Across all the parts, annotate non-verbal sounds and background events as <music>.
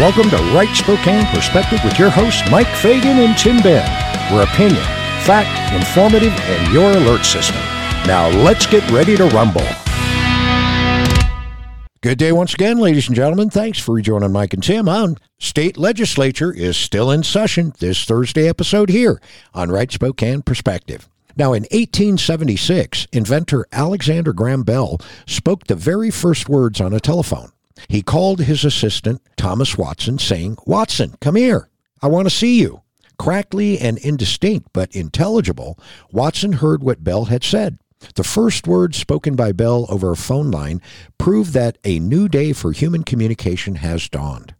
Welcome to Right Spokane Perspective with your hosts Mike Fagan and Tim Benn, where opinion, fact, informative, and your alert system. Now let's get ready to rumble. Good day once again, ladies and gentlemen. Thanks for rejoining Mike and Tim on State Legislature is still in session this Thursday episode here on Right Spokane Perspective. Now, in 1876, inventor Alexander Graham Bell spoke the very first words on a telephone. He called his assistant, Thomas Watson, saying, Watson, come here. I want to see you. Crackly and indistinct, but intelligible, Watson heard what Bell had said. The first words spoken by Bell over a phone line prove that a new day for human communication has dawned.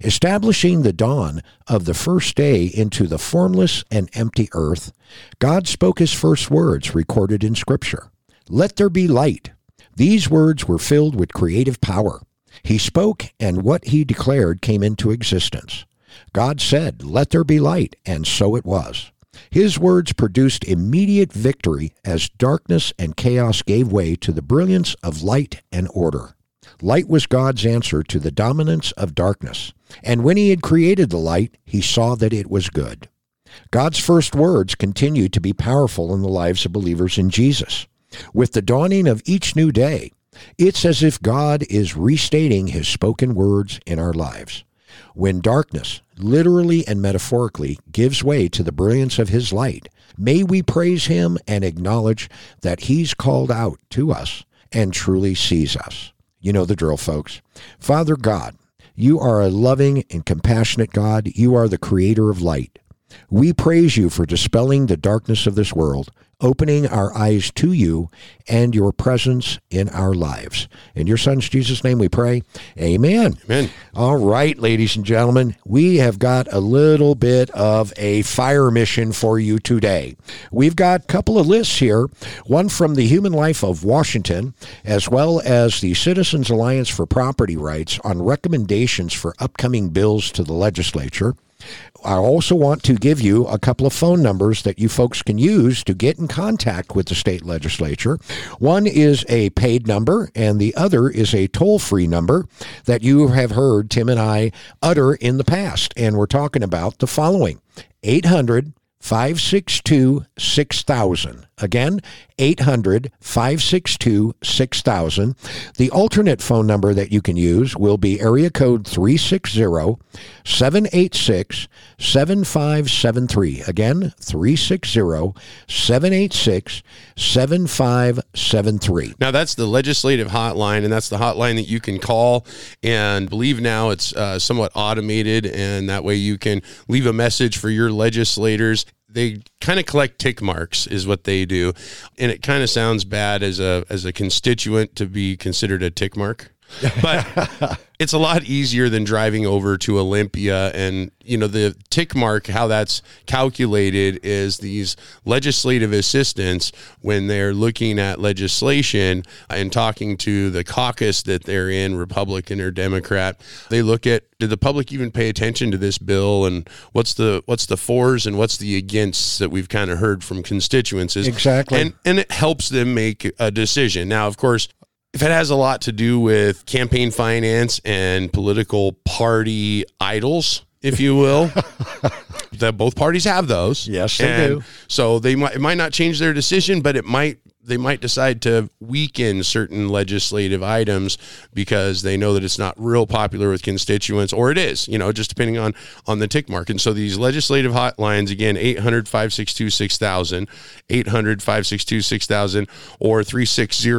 Establishing the dawn of the first day into the formless and empty earth, God spoke his first words recorded in Scripture Let there be light. These words were filled with creative power. He spoke, and what he declared came into existence. God said, Let there be light, and so it was. His words produced immediate victory as darkness and chaos gave way to the brilliance of light and order. Light was God's answer to the dominance of darkness, and when he had created the light, he saw that it was good. God's first words continue to be powerful in the lives of believers in Jesus. With the dawning of each new day, it's as if God is restating his spoken words in our lives. When darkness, literally and metaphorically, gives way to the brilliance of his light, may we praise him and acknowledge that he's called out to us and truly sees us. You know the drill, folks. Father God, you are a loving and compassionate God. You are the creator of light. We praise you for dispelling the darkness of this world opening our eyes to you and your presence in our lives. In your son's Jesus' name we pray. Amen. Amen. All right, ladies and gentlemen, we have got a little bit of a fire mission for you today. We've got a couple of lists here, one from the Human Life of Washington, as well as the Citizens Alliance for Property Rights on recommendations for upcoming bills to the legislature. I also want to give you a couple of phone numbers that you folks can use to get in contact with the state legislature. One is a paid number, and the other is a toll free number that you have heard Tim and I utter in the past. And we're talking about the following 800 562 6000. Again, 800 562 6000. The alternate phone number that you can use will be area code 360 786 7573. Again, 360 786 7573. Now, that's the legislative hotline, and that's the hotline that you can call. And believe now it's uh, somewhat automated, and that way you can leave a message for your legislators they kind of collect tick marks is what they do. And it kind of sounds bad as a as a constituent to be considered a tick mark <laughs> but it's a lot easier than driving over to Olympia. And, you know, the tick mark, how that's calculated is these legislative assistants, when they're looking at legislation and talking to the caucus that they're in, Republican or Democrat, they look at did the public even pay attention to this bill? And what's the what's the fours and what's the against that we've kind of heard from constituents exactly. And and it helps them make a decision. Now of course if it has a lot to do with campaign finance and political party idols, if you will, <laughs> that both parties have those. Yes, they and do. So they might it might not change their decision, but it might they might decide to weaken certain legislative items because they know that it's not real popular with constituents or it is you know just depending on on the tick mark and so these legislative hotlines again 800 562 6000 800 562 6000 or 360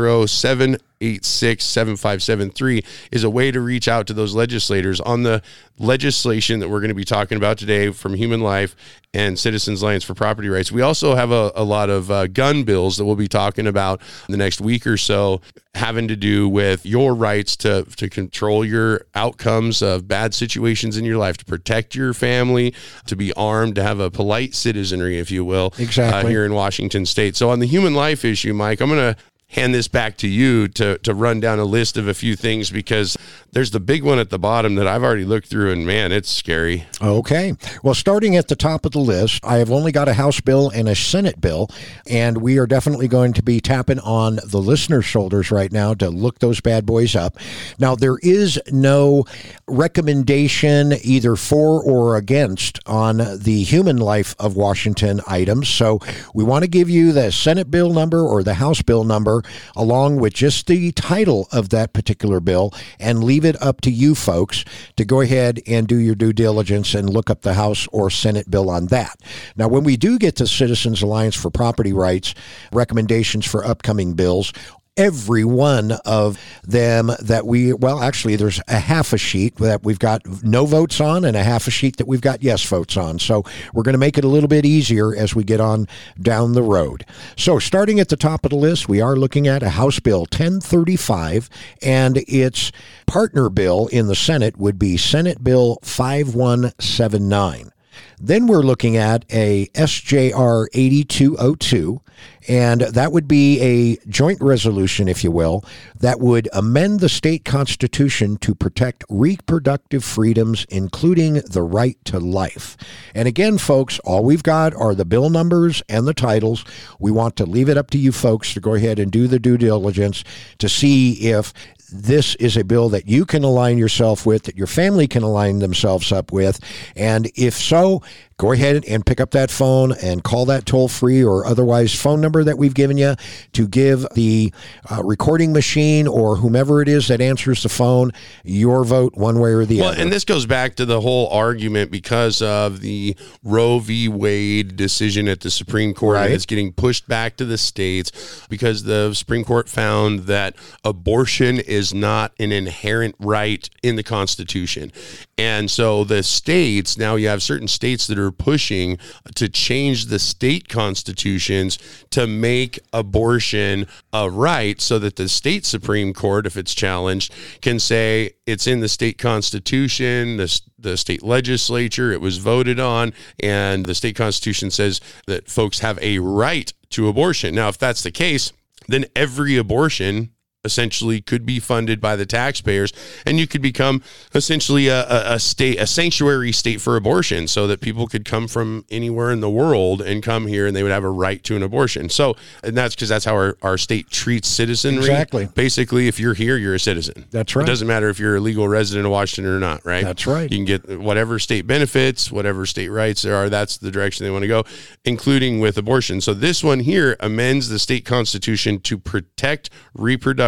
786 7573 is a way to reach out to those legislators on the legislation that we're going to be talking about today from Human Life and Citizens Alliance for Property Rights. We also have a, a lot of uh, gun bills that we'll be talking about in the next week or so, having to do with your rights to, to control your outcomes of bad situations in your life, to protect your family, to be armed, to have a polite citizenry, if you will, exactly. Uh, here in Washington State. So, on the human life issue, Mike, I'm going to hand this back to you to to run down a list of a few things because there's the big one at the bottom that I've already looked through and man, it's scary. Okay. Well, starting at the top of the list, I have only got a House bill and a Senate bill, and we are definitely going to be tapping on the listeners' shoulders right now to look those bad boys up. Now, there is no recommendation either for or against on the human life of Washington items. So we want to give you the Senate bill number or the House bill number along with just the title of that particular bill and leave it up to you folks to go ahead and do your due diligence and look up the House or Senate bill on that. Now, when we do get to Citizens Alliance for Property Rights recommendations for upcoming bills, every one of them that we well actually there's a half a sheet that we've got no votes on and a half a sheet that we've got yes votes on. So we're going to make it a little bit easier as we get on down the road. So starting at the top of the list we are looking at a house bill 1035 and its partner bill in the senate would be senate bill 5179 then we're looking at a SJR 8202, and that would be a joint resolution, if you will, that would amend the state constitution to protect reproductive freedoms, including the right to life. And again, folks, all we've got are the bill numbers and the titles. We want to leave it up to you folks to go ahead and do the due diligence to see if this is a bill that you can align yourself with, that your family can align themselves up with. And if so, go ahead and pick up that phone and call that toll free or otherwise phone number that we've given you to give the uh, recording machine or whomever it is that answers the phone your vote one way or the well, other. and this goes back to the whole argument because of the Roe v. Wade decision at the Supreme Court. Right. It's getting pushed back to the states because the Supreme Court found that abortion is not an inherent right in the Constitution. And so the states, now you have certain states that are pushing to change the state constitutions to make abortion a right so that the state Supreme Court, if it's challenged, can say it's in the state constitution, the, the state legislature, it was voted on, and the state constitution says that folks have a right to abortion. Now, if that's the case, then every abortion essentially could be funded by the taxpayers and you could become essentially a, a, a, state a sanctuary state for abortion so that people could come from anywhere in the world and come here and they would have a right to an abortion so and that's because that's how our, our state treats citizenry Exactly. basically if you're here you're a citizen That's right. it doesn't matter if you're a legal resident of washington or not right That's right. you can get whatever state benefits whatever state rights there are that's the direction they want to go including with abortion so this one here amends the state constitution to protect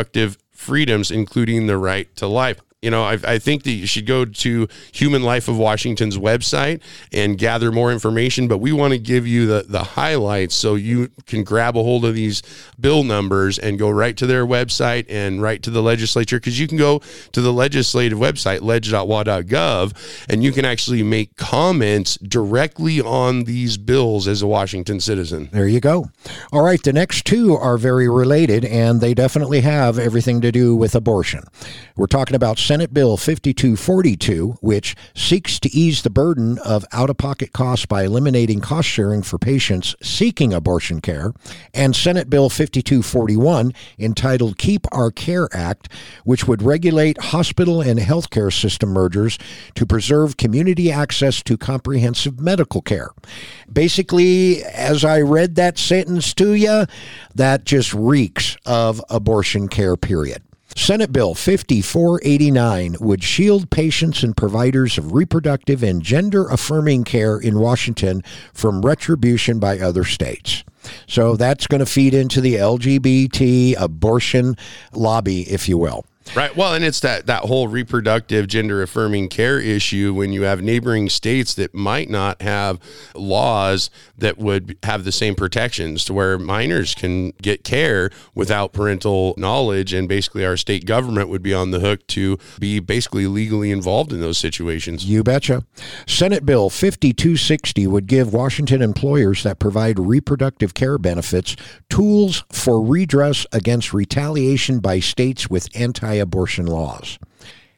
reproductive freedoms, including the right to life. You know, I, I, think that you should go to Human Life of Washington's website and gather more information. But we want to give you the, the highlights so you can grab a hold of these bill numbers and go right to their website and right to the legislature. Because you can go to the legislative website, ledge.wa.gov, and you can actually make comments directly on these bills as a Washington citizen. There you go. All right, the next two are very related, and they definitely have everything to do with abortion. We're talking about Senate Bill 5242, which seeks to ease the burden of out of pocket costs by eliminating cost sharing for patients seeking abortion care, and Senate Bill 5241, entitled Keep Our Care Act, which would regulate hospital and healthcare system mergers to preserve community access to comprehensive medical care. Basically, as I read that sentence to you, that just reeks of abortion care, period. Senate Bill 5489 would shield patients and providers of reproductive and gender affirming care in Washington from retribution by other states. So that's going to feed into the LGBT abortion lobby, if you will. Right. Well, and it's that that whole reproductive gender affirming care issue when you have neighboring states that might not have laws that would have the same protections to where minors can get care without parental knowledge and basically our state government would be on the hook to be basically legally involved in those situations. You betcha. Senate Bill 5260 would give Washington employers that provide reproductive care benefits tools for redress against retaliation by states with anti abortion laws.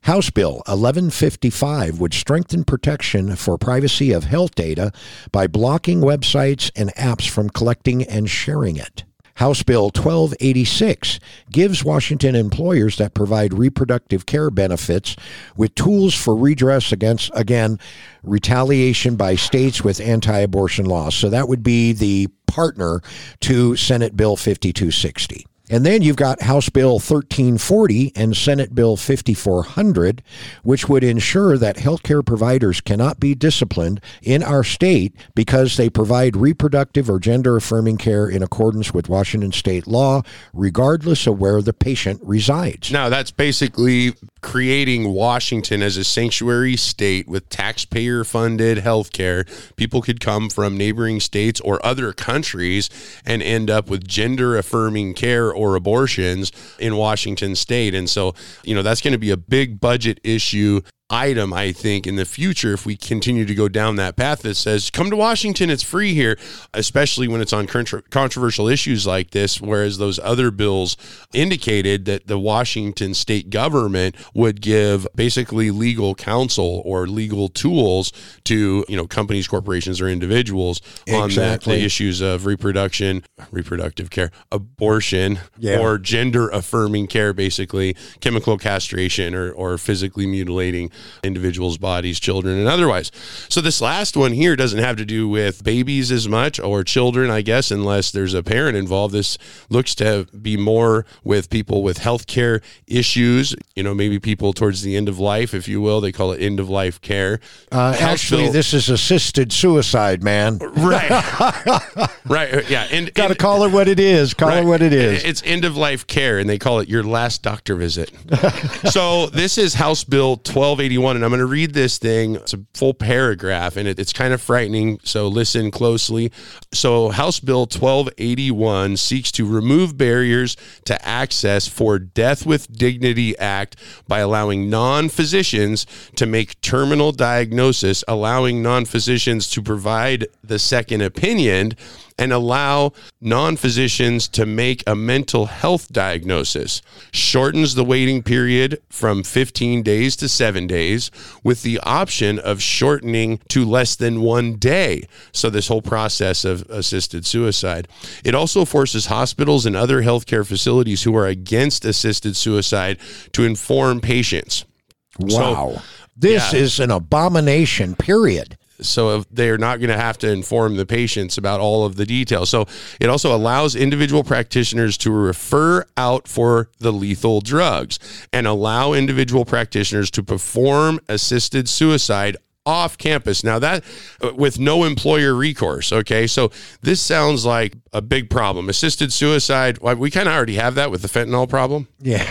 House Bill 1155 would strengthen protection for privacy of health data by blocking websites and apps from collecting and sharing it. House Bill 1286 gives Washington employers that provide reproductive care benefits with tools for redress against, again, retaliation by states with anti abortion laws. So that would be the partner to Senate Bill 5260. And then you've got House Bill 1340 and Senate Bill 5400, which would ensure that healthcare providers cannot be disciplined in our state because they provide reproductive or gender affirming care in accordance with Washington state law, regardless of where the patient resides. Now, that's basically creating Washington as a sanctuary state with taxpayer funded healthcare. People could come from neighboring states or other countries and end up with gender affirming care or abortions in Washington state. And so, you know, that's going to be a big budget issue item, I think, in the future if we continue to go down that path that says, come to Washington, it's free here, especially when it's on controversial issues like this. Whereas those other bills indicated that the Washington state government would give basically legal counsel or legal tools to, you know, companies, corporations, or individuals exactly. on the, the, issues of reproduction, reproductive care, abortion, yeah. or gender affirming care, basically chemical castration or, or physically mutilating individuals' bodies, children, and otherwise. So this last one here doesn't have to do with babies as much or children, I guess, unless there's a parent involved. This looks to be more with people with healthcare issues, you know, maybe people towards the end of life, if you will. They call it end of life care. Uh, actually, this is assisted suicide, man. Right. <laughs> right. Uh, yeah. And got to call it what it is. Call right. it what it is. It's end of life care, and they call it your last doctor visit. <laughs> so this is House Bill 1280. 81, and I'm going to read this thing. It's a full paragraph, and it, it's kind of frightening. So listen closely. So, House Bill 1281 seeks to remove barriers to access for Death with Dignity Act by allowing non physicians to make terminal diagnosis, allowing non physicians to provide the second opinion and allow non physicians to make a mental health diagnosis, shortens the waiting period from 15 days to seven days, with the option of shortening to less than one day. So, this whole process of assisted suicide. It also forces hospitals and other healthcare facilities who are against assisted suicide to inform patients. Wow. So, this yeah. is an abomination, period so they're not going to have to inform the patients about all of the details. So it also allows individual practitioners to refer out for the lethal drugs and allow individual practitioners to perform assisted suicide off campus. Now that uh, with no employer recourse. Okay, so this sounds like a big problem. Assisted suicide. We kind of already have that with the fentanyl problem. Yeah.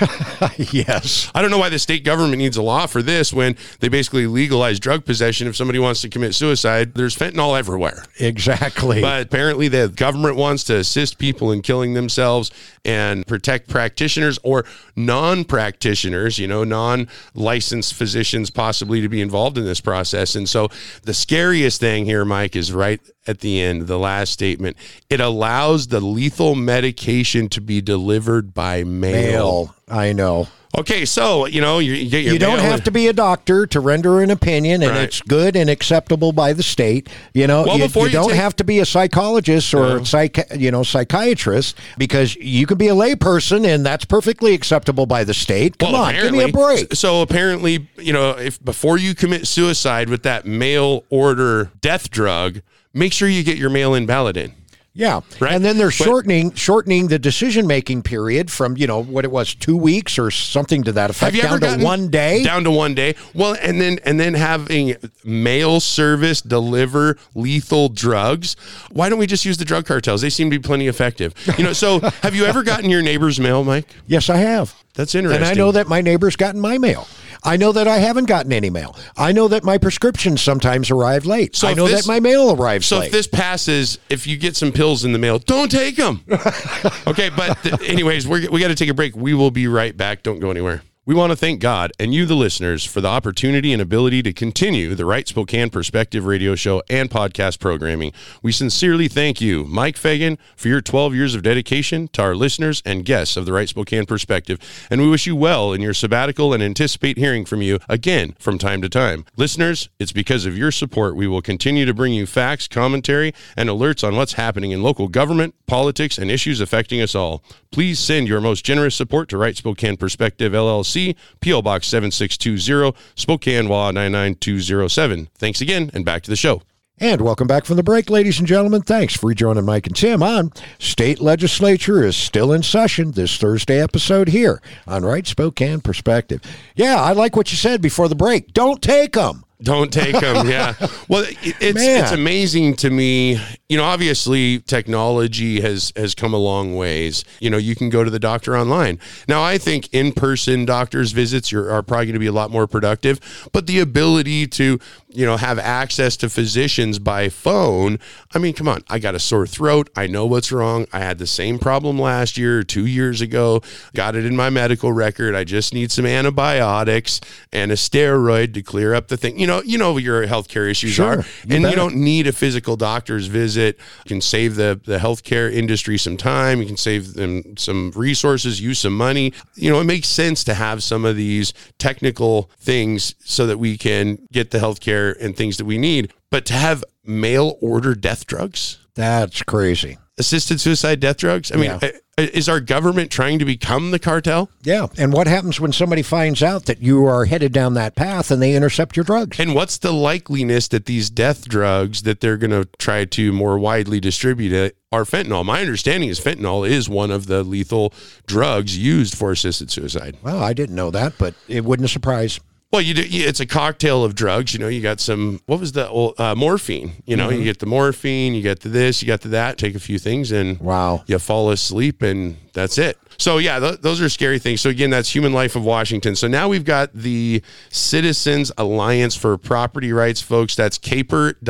<laughs> yes. I don't know why the state government needs a law for this when they basically legalize drug possession. If somebody wants to commit suicide, there's fentanyl everywhere. Exactly. But apparently the government wants to assist people in killing themselves and protect practitioners or non-practitioners, you know, non-licensed physicians possibly to be involved in this process. And so the scariest thing here, Mike, is right at the end, the last statement. It allows the lethal medication to be delivered by mail. mail. I know. Okay, so you know you, you, you don't have to be a doctor to render an opinion, and right. it's good and acceptable by the state. You know, well, you, don't take... have to be a psychologist or no. psych, you know, psychiatrist because you can be a layperson, and that's perfectly acceptable by the state. Come well, on, give me a break. So apparently, you know, if before you commit suicide with that mail order death drug, make sure you get your mail in ballot in. Yeah, right? and then they're shortening but, shortening the decision making period from you know what it was two weeks or something to that effect down to one day. Down to one day. Well, and then and then having mail service deliver lethal drugs. Why don't we just use the drug cartels? They seem to be plenty effective. You know. So <laughs> have you ever gotten your neighbor's mail, Mike? Yes, I have. That's interesting. And I know that my neighbor's gotten my mail. I know that I haven't gotten any mail. I know that my prescriptions sometimes arrive late. So I know this, that my mail arrives so late. if this passes, if you get some pills in the mail, don't take them. <laughs> okay, but th- anyways, we're, we got to take a break. We will be right back. Don't go anywhere. We want to thank God and you, the listeners, for the opportunity and ability to continue the Right Spokane Perspective radio show and podcast programming. We sincerely thank you, Mike Fagan, for your 12 years of dedication to our listeners and guests of the Right Spokane Perspective, and we wish you well in your sabbatical and anticipate hearing from you again from time to time. Listeners, it's because of your support we will continue to bring you facts, commentary, and alerts on what's happening in local government, politics, and issues affecting us all. Please send your most generous support to Right Spokane Perspective LLC. P.O. Box 7620, Spokane, WA 99207. Thanks again, and back to the show. And welcome back from the break, ladies and gentlemen. Thanks for rejoining Mike and Tim on State Legislature is still in session this Thursday episode here on Right Spokane Perspective. Yeah, I like what you said before the break. Don't take them. Don't take them. Yeah. <laughs> Well, it, it's Man. it's amazing to me. You know, obviously technology has has come a long ways. You know, you can go to the doctor online. Now, I think in person doctors visits are, are probably going to be a lot more productive. But the ability to you know have access to physicians by phone. I mean, come on. I got a sore throat. I know what's wrong. I had the same problem last year, two years ago. Got it in my medical record. I just need some antibiotics and a steroid to clear up the thing. You know, you know what your healthcare issues Sure, are, and bet. you don't need a physical doctor's visit. You can save the the healthcare industry some time. You can save them some resources, use some money. You know, it makes sense to have some of these technical things so that we can get the healthcare and things that we need. But to have mail order death drugs, That's crazy. assisted suicide death drugs. I mean, Yeah. Is our government trying to become the cartel? Yeah. And what happens when somebody finds out that you are headed down that path and they intercept your drugs? And what's the likeliness that these death drugs that they're going to try to more widely distribute it are fentanyl? My understanding is fentanyl is one of the lethal drugs used for assisted suicide. Well, I didn't know that, but it wouldn't surprise. Well, you do. It's a cocktail of drugs. You know, you got some. What was the old, uh, morphine? You know, you get the morphine, you get the this, you got the that. Take a few things, and Wow. you fall asleep, and that's it. So yeah, th- those are scary things. So again, that's Human Life of Washington. So now we've got the Citizens Alliance for Property Rights, folks. That's caper.us.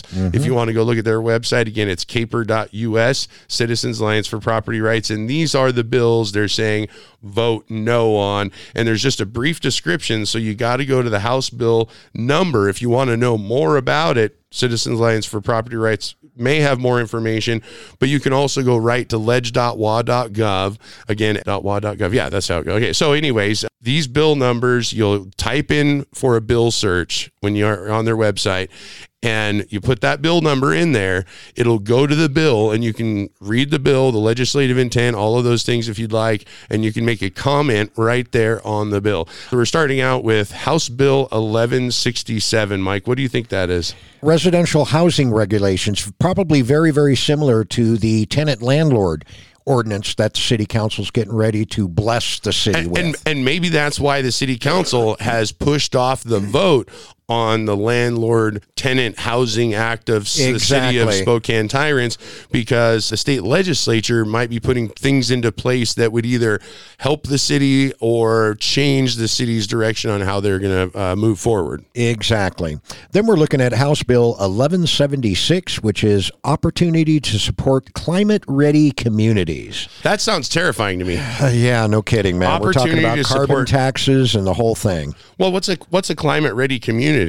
If mm-hmm. you want to go look at their website, again, it's caper.us, Citizens Alliance for Property Rights. And these are the bills they're saying vote no on. And there's just a brief description. So you got to go to the House bill number if you want to know more about it. Citizens Alliance for Property Rights may have more information, but you can also go right to ledge.wa.gov. Again, .wa.gov. Yeah, that's how it goes. Okay, so anyways, these bill numbers, you'll type in for a bill search when you're on their website, and you put that bill number in there. It'll go to the bill, and you can read the bill, the legislative intent, all of those things if you'd like, and you can make a comment right there on the bill. So we're starting out with House Bill 1167. Mike, what do you think that is? residential housing regulations, probably very, very similar to the tenant landlord ordinance that the city council's getting ready to bless the city with. and and maybe that's why the city council has pushed off the vote on the landlord tenant housing act of s- the city of Spokane Tyrants because the state legislature might be putting things into place that would either help the city or change the city's direction on how they're going to uh, move forward. Exactly. Then we're looking at House Bill 1176, which is opportunity to support climate ready communities. That sounds terrifying to me. Uh, <sighs> yeah, no kidding, man. We're talking about carbon support- taxes and the whole thing. Well, what's a what's a climate ready community?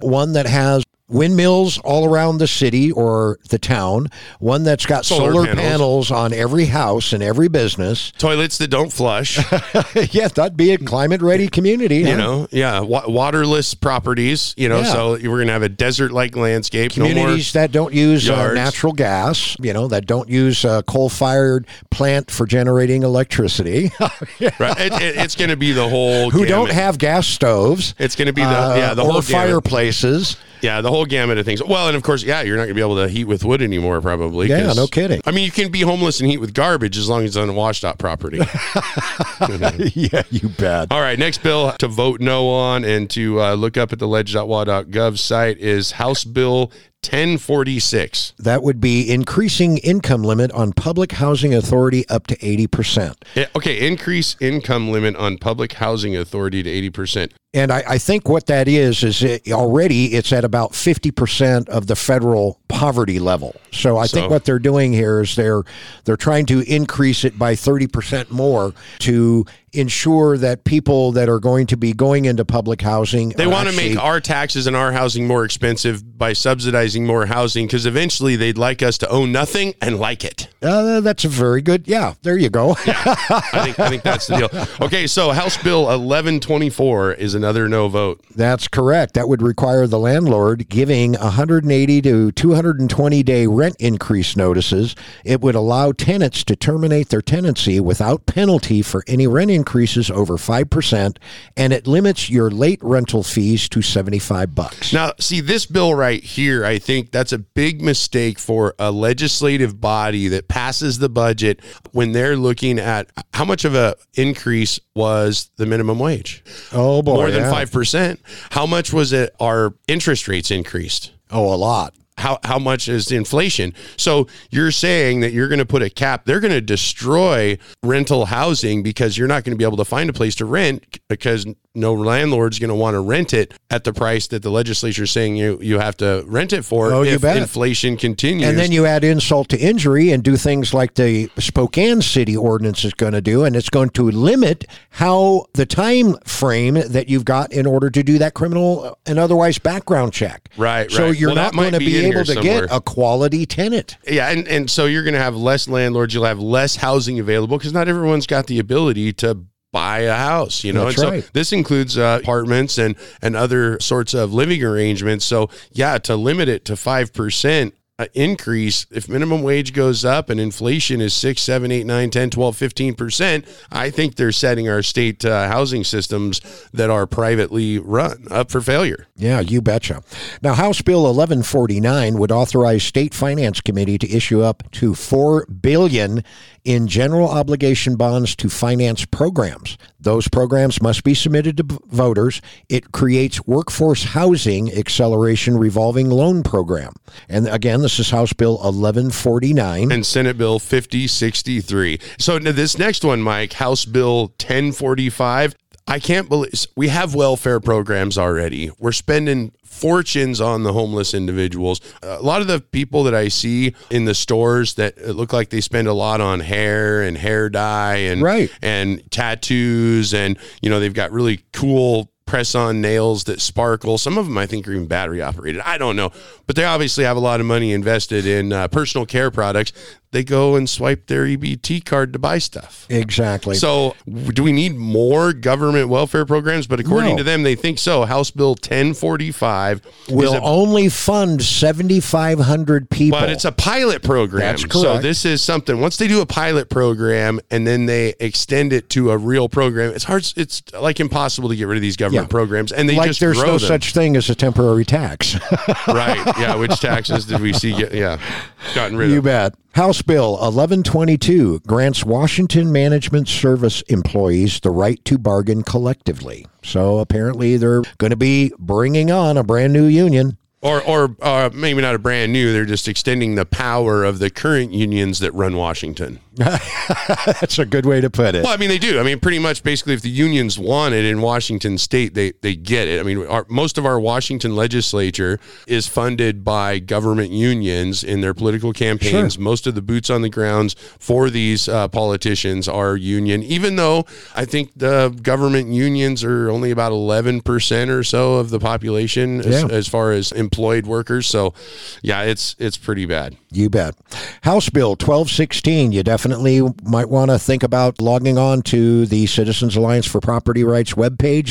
One that has windmills all around the city or the town, one that's got Solar solar, panels. panels. on every house and every business. Toilets that don't flush. <laughs> yeah, that'd be a climate ready community. you huh? know yeah wa- waterless properties you know Yeah. so we're gonna have a desert like landscape no communities that don't use uh, natural gas, you know, that don't use a coal-fired plant for generating electricity, <laughs> right it, it- it's gonna be the whole who don't have gas stoves, it's gonna be the uh, yeah the or whole gamut. fireplaces. yeah the whole gamut of things well and of course yeah you're not gonna be able to heat with wood anymore probably Yeah, no kidding. i mean you can be homeless and heat with garbage as long as it's on a washed out property <laughs> <laughs> yeah, you bet. All right, next bill to vote no on and to uh, look up at the ledge.wa.gov site is House Bill 1046. That would be increasing income limit on public housing authority up to 80%. Yeah, okay, increase income limit on public housing authority to 80%. And I, I think what that is is it already it's at about fifty percent of the federal poverty level. So I So- think what they're doing here is they're they're trying to increase it by thirty percent more to ensure that people that are going to be going into public housing They want to make our taxes and our housing more expensive by subsidizing more housing because eventually they'd like us to own nothing and like it. Uh, that's a very good. Yeah, there you go. I think I think that's the deal. Okay, so House Bill 1124 is another no vote. That's correct. That would require the landlord giving 180 to 220 day rent increase notices. It would allow tenants to terminate their tenancy without penalty for any rent increases over 5%, and it limits your late rental fees to 75 bucks. Now, see this bill right here, I think that's a big mistake for a legislative body that passes the budget when they're looking at how much of a increase was the minimum wage. Oh boy. More than yeah. 5%. How much was it our interest rates increased? Oh, a lot. How how much is the inflation? So you're saying that you're going to put a cap. They're going to destroy rental housing because you're not going to be able to find a place to rent because no landlord's going to want to rent it at the price that the legislature is saying you you have to rent it for Oh, you if bet. inflation continues. And then you add insult to injury and do things like the Spokane City ordinance is going to do, and it's going to limit how the time frame that you've got in order to do that criminal and otherwise background check. Right, right. So right. you're Well, not going to be able to somewhere. get a quality tenant. Yeah, and, and so you're going to have less landlords. You'll have less housing available because not everyone's got the ability to buy a house. You know, That's and so right. this includes uh, apartments and and other sorts of living arrangements. So yeah, to limit it to five percent. Uh, Increase if minimum wage goes up and inflation is 6, 7, 8, 9, 10, 12, 15%. I think they're setting our state uh, housing systems that are privately run up for failure. Yeah, you betcha. Now, House Bill 1149 would authorize state finance committee to issue up to 4 billion in general obligation bonds to finance programs. Those programs must be submitted to voters. It creates workforce housing acceleration revolving loan program. And again, this is House Bill 1149. and Senate Bill 5063. So this next one, Mike, House Bill 1045. I can't believe we have welfare programs already. We're spending fortunes on the homeless individuals. A lot of the people that I see in the stores that look like they spend a lot on hair and hair dye and Right. and tattoos and you know they've got really cool press on nails that sparkle. Some of them I think are even battery operated. I don't know, but they obviously have a lot of money invested in uh, personal care products. They go and swipe their EBT card to buy stuff. Exactly. So, do we need more government welfare programs? But according No. to them, they think so. House Bill 1045 will a only fund 7,500 people. But it's a pilot program. That's correct. So this is something. Once they do a pilot program and then they extend it to a real program, it's hard. It's like impossible to get rid of these government Yeah. programs, and they like just there's no them. such thing as a temporary tax. <laughs> right. Yeah. Which taxes did we see? Get, yeah, gotten rid You of. bet. House Bill 1122 grants Washington Management Service employees the right to bargain collectively. So apparently they're going to be bringing on a brand new union. Or, or uh, maybe not a brand new. They're just extending the power of the current unions that run Washington. <laughs> That's a good way to put it. Well, I mean, they do. I mean, pretty much, basically, if the unions want it in Washington State, they they get it. I mean, our, most of our Washington legislature is funded by government unions in their political campaigns. Most of the boots on the grounds for these uh, politicians are union. Even though I think the government unions are only about eleven percent or so of the population as, as far as employed workers. So, yeah, it's it's pretty bad. You bet. House Bill 1216, you definitely might want to think about logging on to the Citizens Alliance for Property Rights webpage,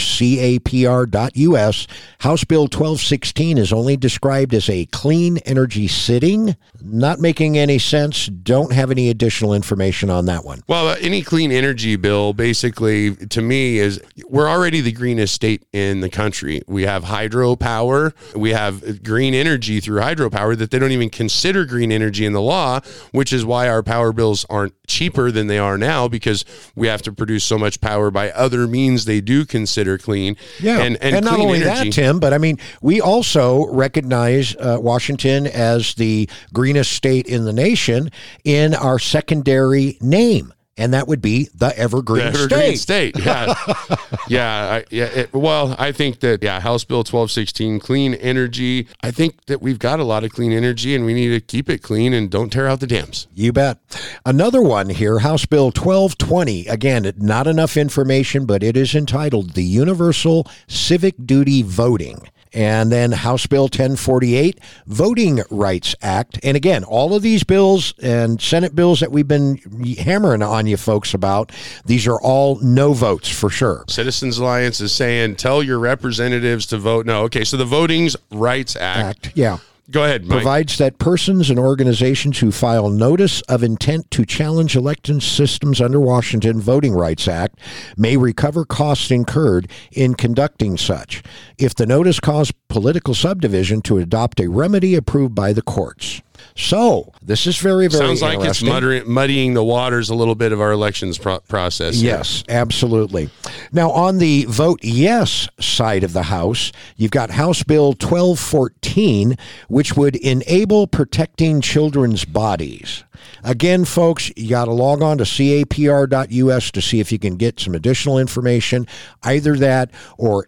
capr.us. House Bill 1216 is only described as a clean energy sitting, not making any sense. Don't have any additional information on that one. Well, uh, any clean energy bill, basically, to me, is we're already the greenest state in the country. We have hydropower, we have green energy through hydropower that they don't even consider green energy in the law, which is why our power bills aren't aren't cheaper than they are now because we have to produce so much power by other means they do consider clean. Yeah, and, and, not only energy. that, Tim, but I mean, we also recognize uh, Washington as the greenest state in the nation in our secondary name, and that would be the Evergreen, The Evergreen State. State. Yeah, <laughs> yeah, I, yeah. It, well, I think that yeah, House Bill twelve sixteen, clean energy. I think that we've got a lot of clean energy, and we need to keep it clean and don't tear out the dams. You bet. Another one here, House Bill 1220. Again, not enough information, but it is entitled The Universal Civic Duty Voting. And then House Bill 1048, Voting Rights Act. And again, all of these bills and Senate bills that we've been hammering on you folks about, these are all no votes for sure. Citizens Alliance is saying tell your representatives to vote no. Okay, so the Voting Rights Act. Act, yeah. Go ahead, Mike. provides that persons and organizations who file notice of intent to challenge election systems under Washington Voting Rights Act may recover costs incurred in conducting such if the notice caused political subdivision to adopt a remedy approved by the courts. So, this is very, very Sounds like it's interesting. muddying the waters a little bit of our elections pro- process. here. Yes, absolutely. Now, on the vote yes side of the House, you've got House Bill 1214, which would enable protecting children's bodies. Again, folks, you got to log on to capr.us to see if you can get some additional information, either that or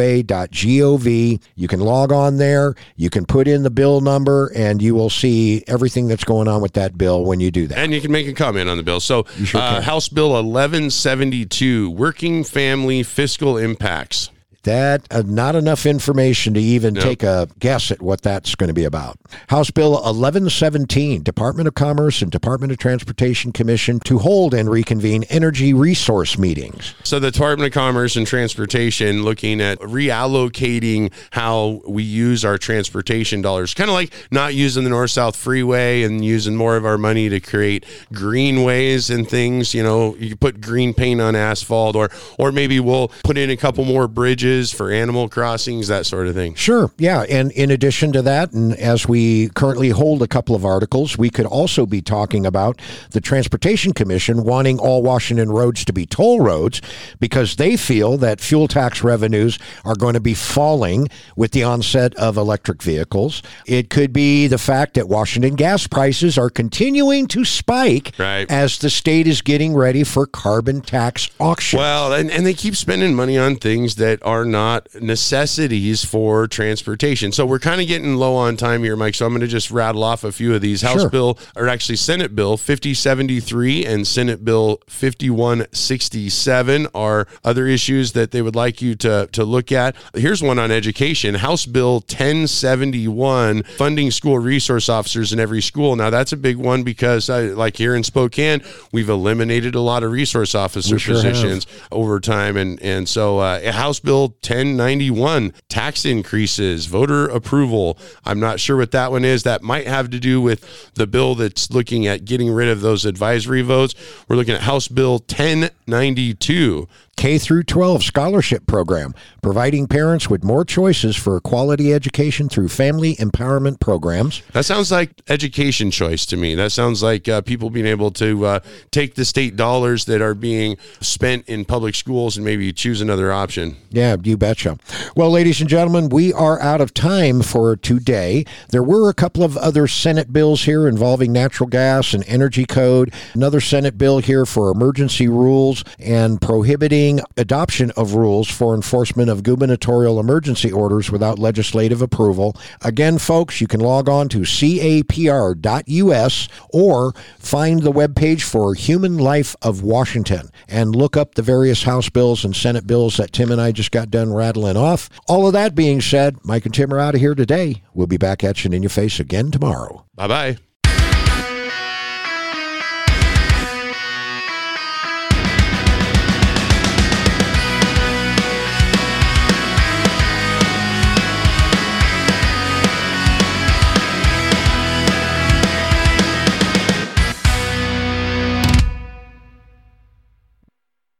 leg.wa.gov. You can log on there, you can put in the bill number, and you will see everything that's going on with that bill when you do that. And you can make a comment on the bill. So, sure uh. House Bill 1172, Working Family Fiscal Impacts. That uh, not enough information to even take a guess at what that's going to be about. House Bill 1117, Department of Commerce and Department of Transportation Commission to hold and reconvene energy resource meetings. So, the Department of Commerce and Transportation looking at reallocating how we use our transportation dollars, kind of like not using the North South Freeway and using more of our money to create greenways and things. You know, you put green paint on asphalt, or or maybe we'll put in a couple more bridges for animal crossings, that sort of thing. Sure, yeah. And in addition to that, and as we currently hold a couple of articles, we could also be talking about the Transportation Commission wanting all Washington roads to be toll roads because they feel that fuel tax revenues are going to be falling with the onset of electric vehicles. It could be the fact that Washington gas prices are continuing to spike Right. as the state is getting ready for carbon tax auction. Well, and, and they keep spending money on things that are not necessities for transportation. So we're kind of getting low on time here, Mike. So I'm going to just rattle off a few of these. House Sure. Bill, or actually Senate Bill 5073 and Senate Bill 5167 are other issues that they would like you to, to look at. Here's one on education House Bill 1071, funding school resource officers in every school. Now, that's a big one because, uh, like here in Spokane, we've eliminated a lot of resource officer sure have. positions over time. And, and so, uh, House Bill 1091, tax increases, voter approval. I'm not sure what that one is. That might have to do with the bill that's looking at getting rid of those advisory votes. We're looking at House Bill 1092. K through 12 scholarship program, providing parents with more choices for quality education through family empowerment programs. That sounds like education choice to me. That sounds like uh, people being able to uh, take the state dollars that are being spent in public schools and maybe choose another option. Yeah, you betcha. Well, ladies and gentlemen, we are out of time for today. There were a couple of other Senate bills here involving natural gas and energy code, another Senate bill here for emergency rules and prohibiting adoption of rules for enforcement of gubernatorial emergency orders without legislative approval. Again, folks, you can log on to capr.us or find the webpage for Human Life of Washington and look up the various House bills and Senate bills that Tim and I just got done rattling off. All of that being said, Mike and Tim are out of here today. We'll be back at you in your face again tomorrow. Bye bye.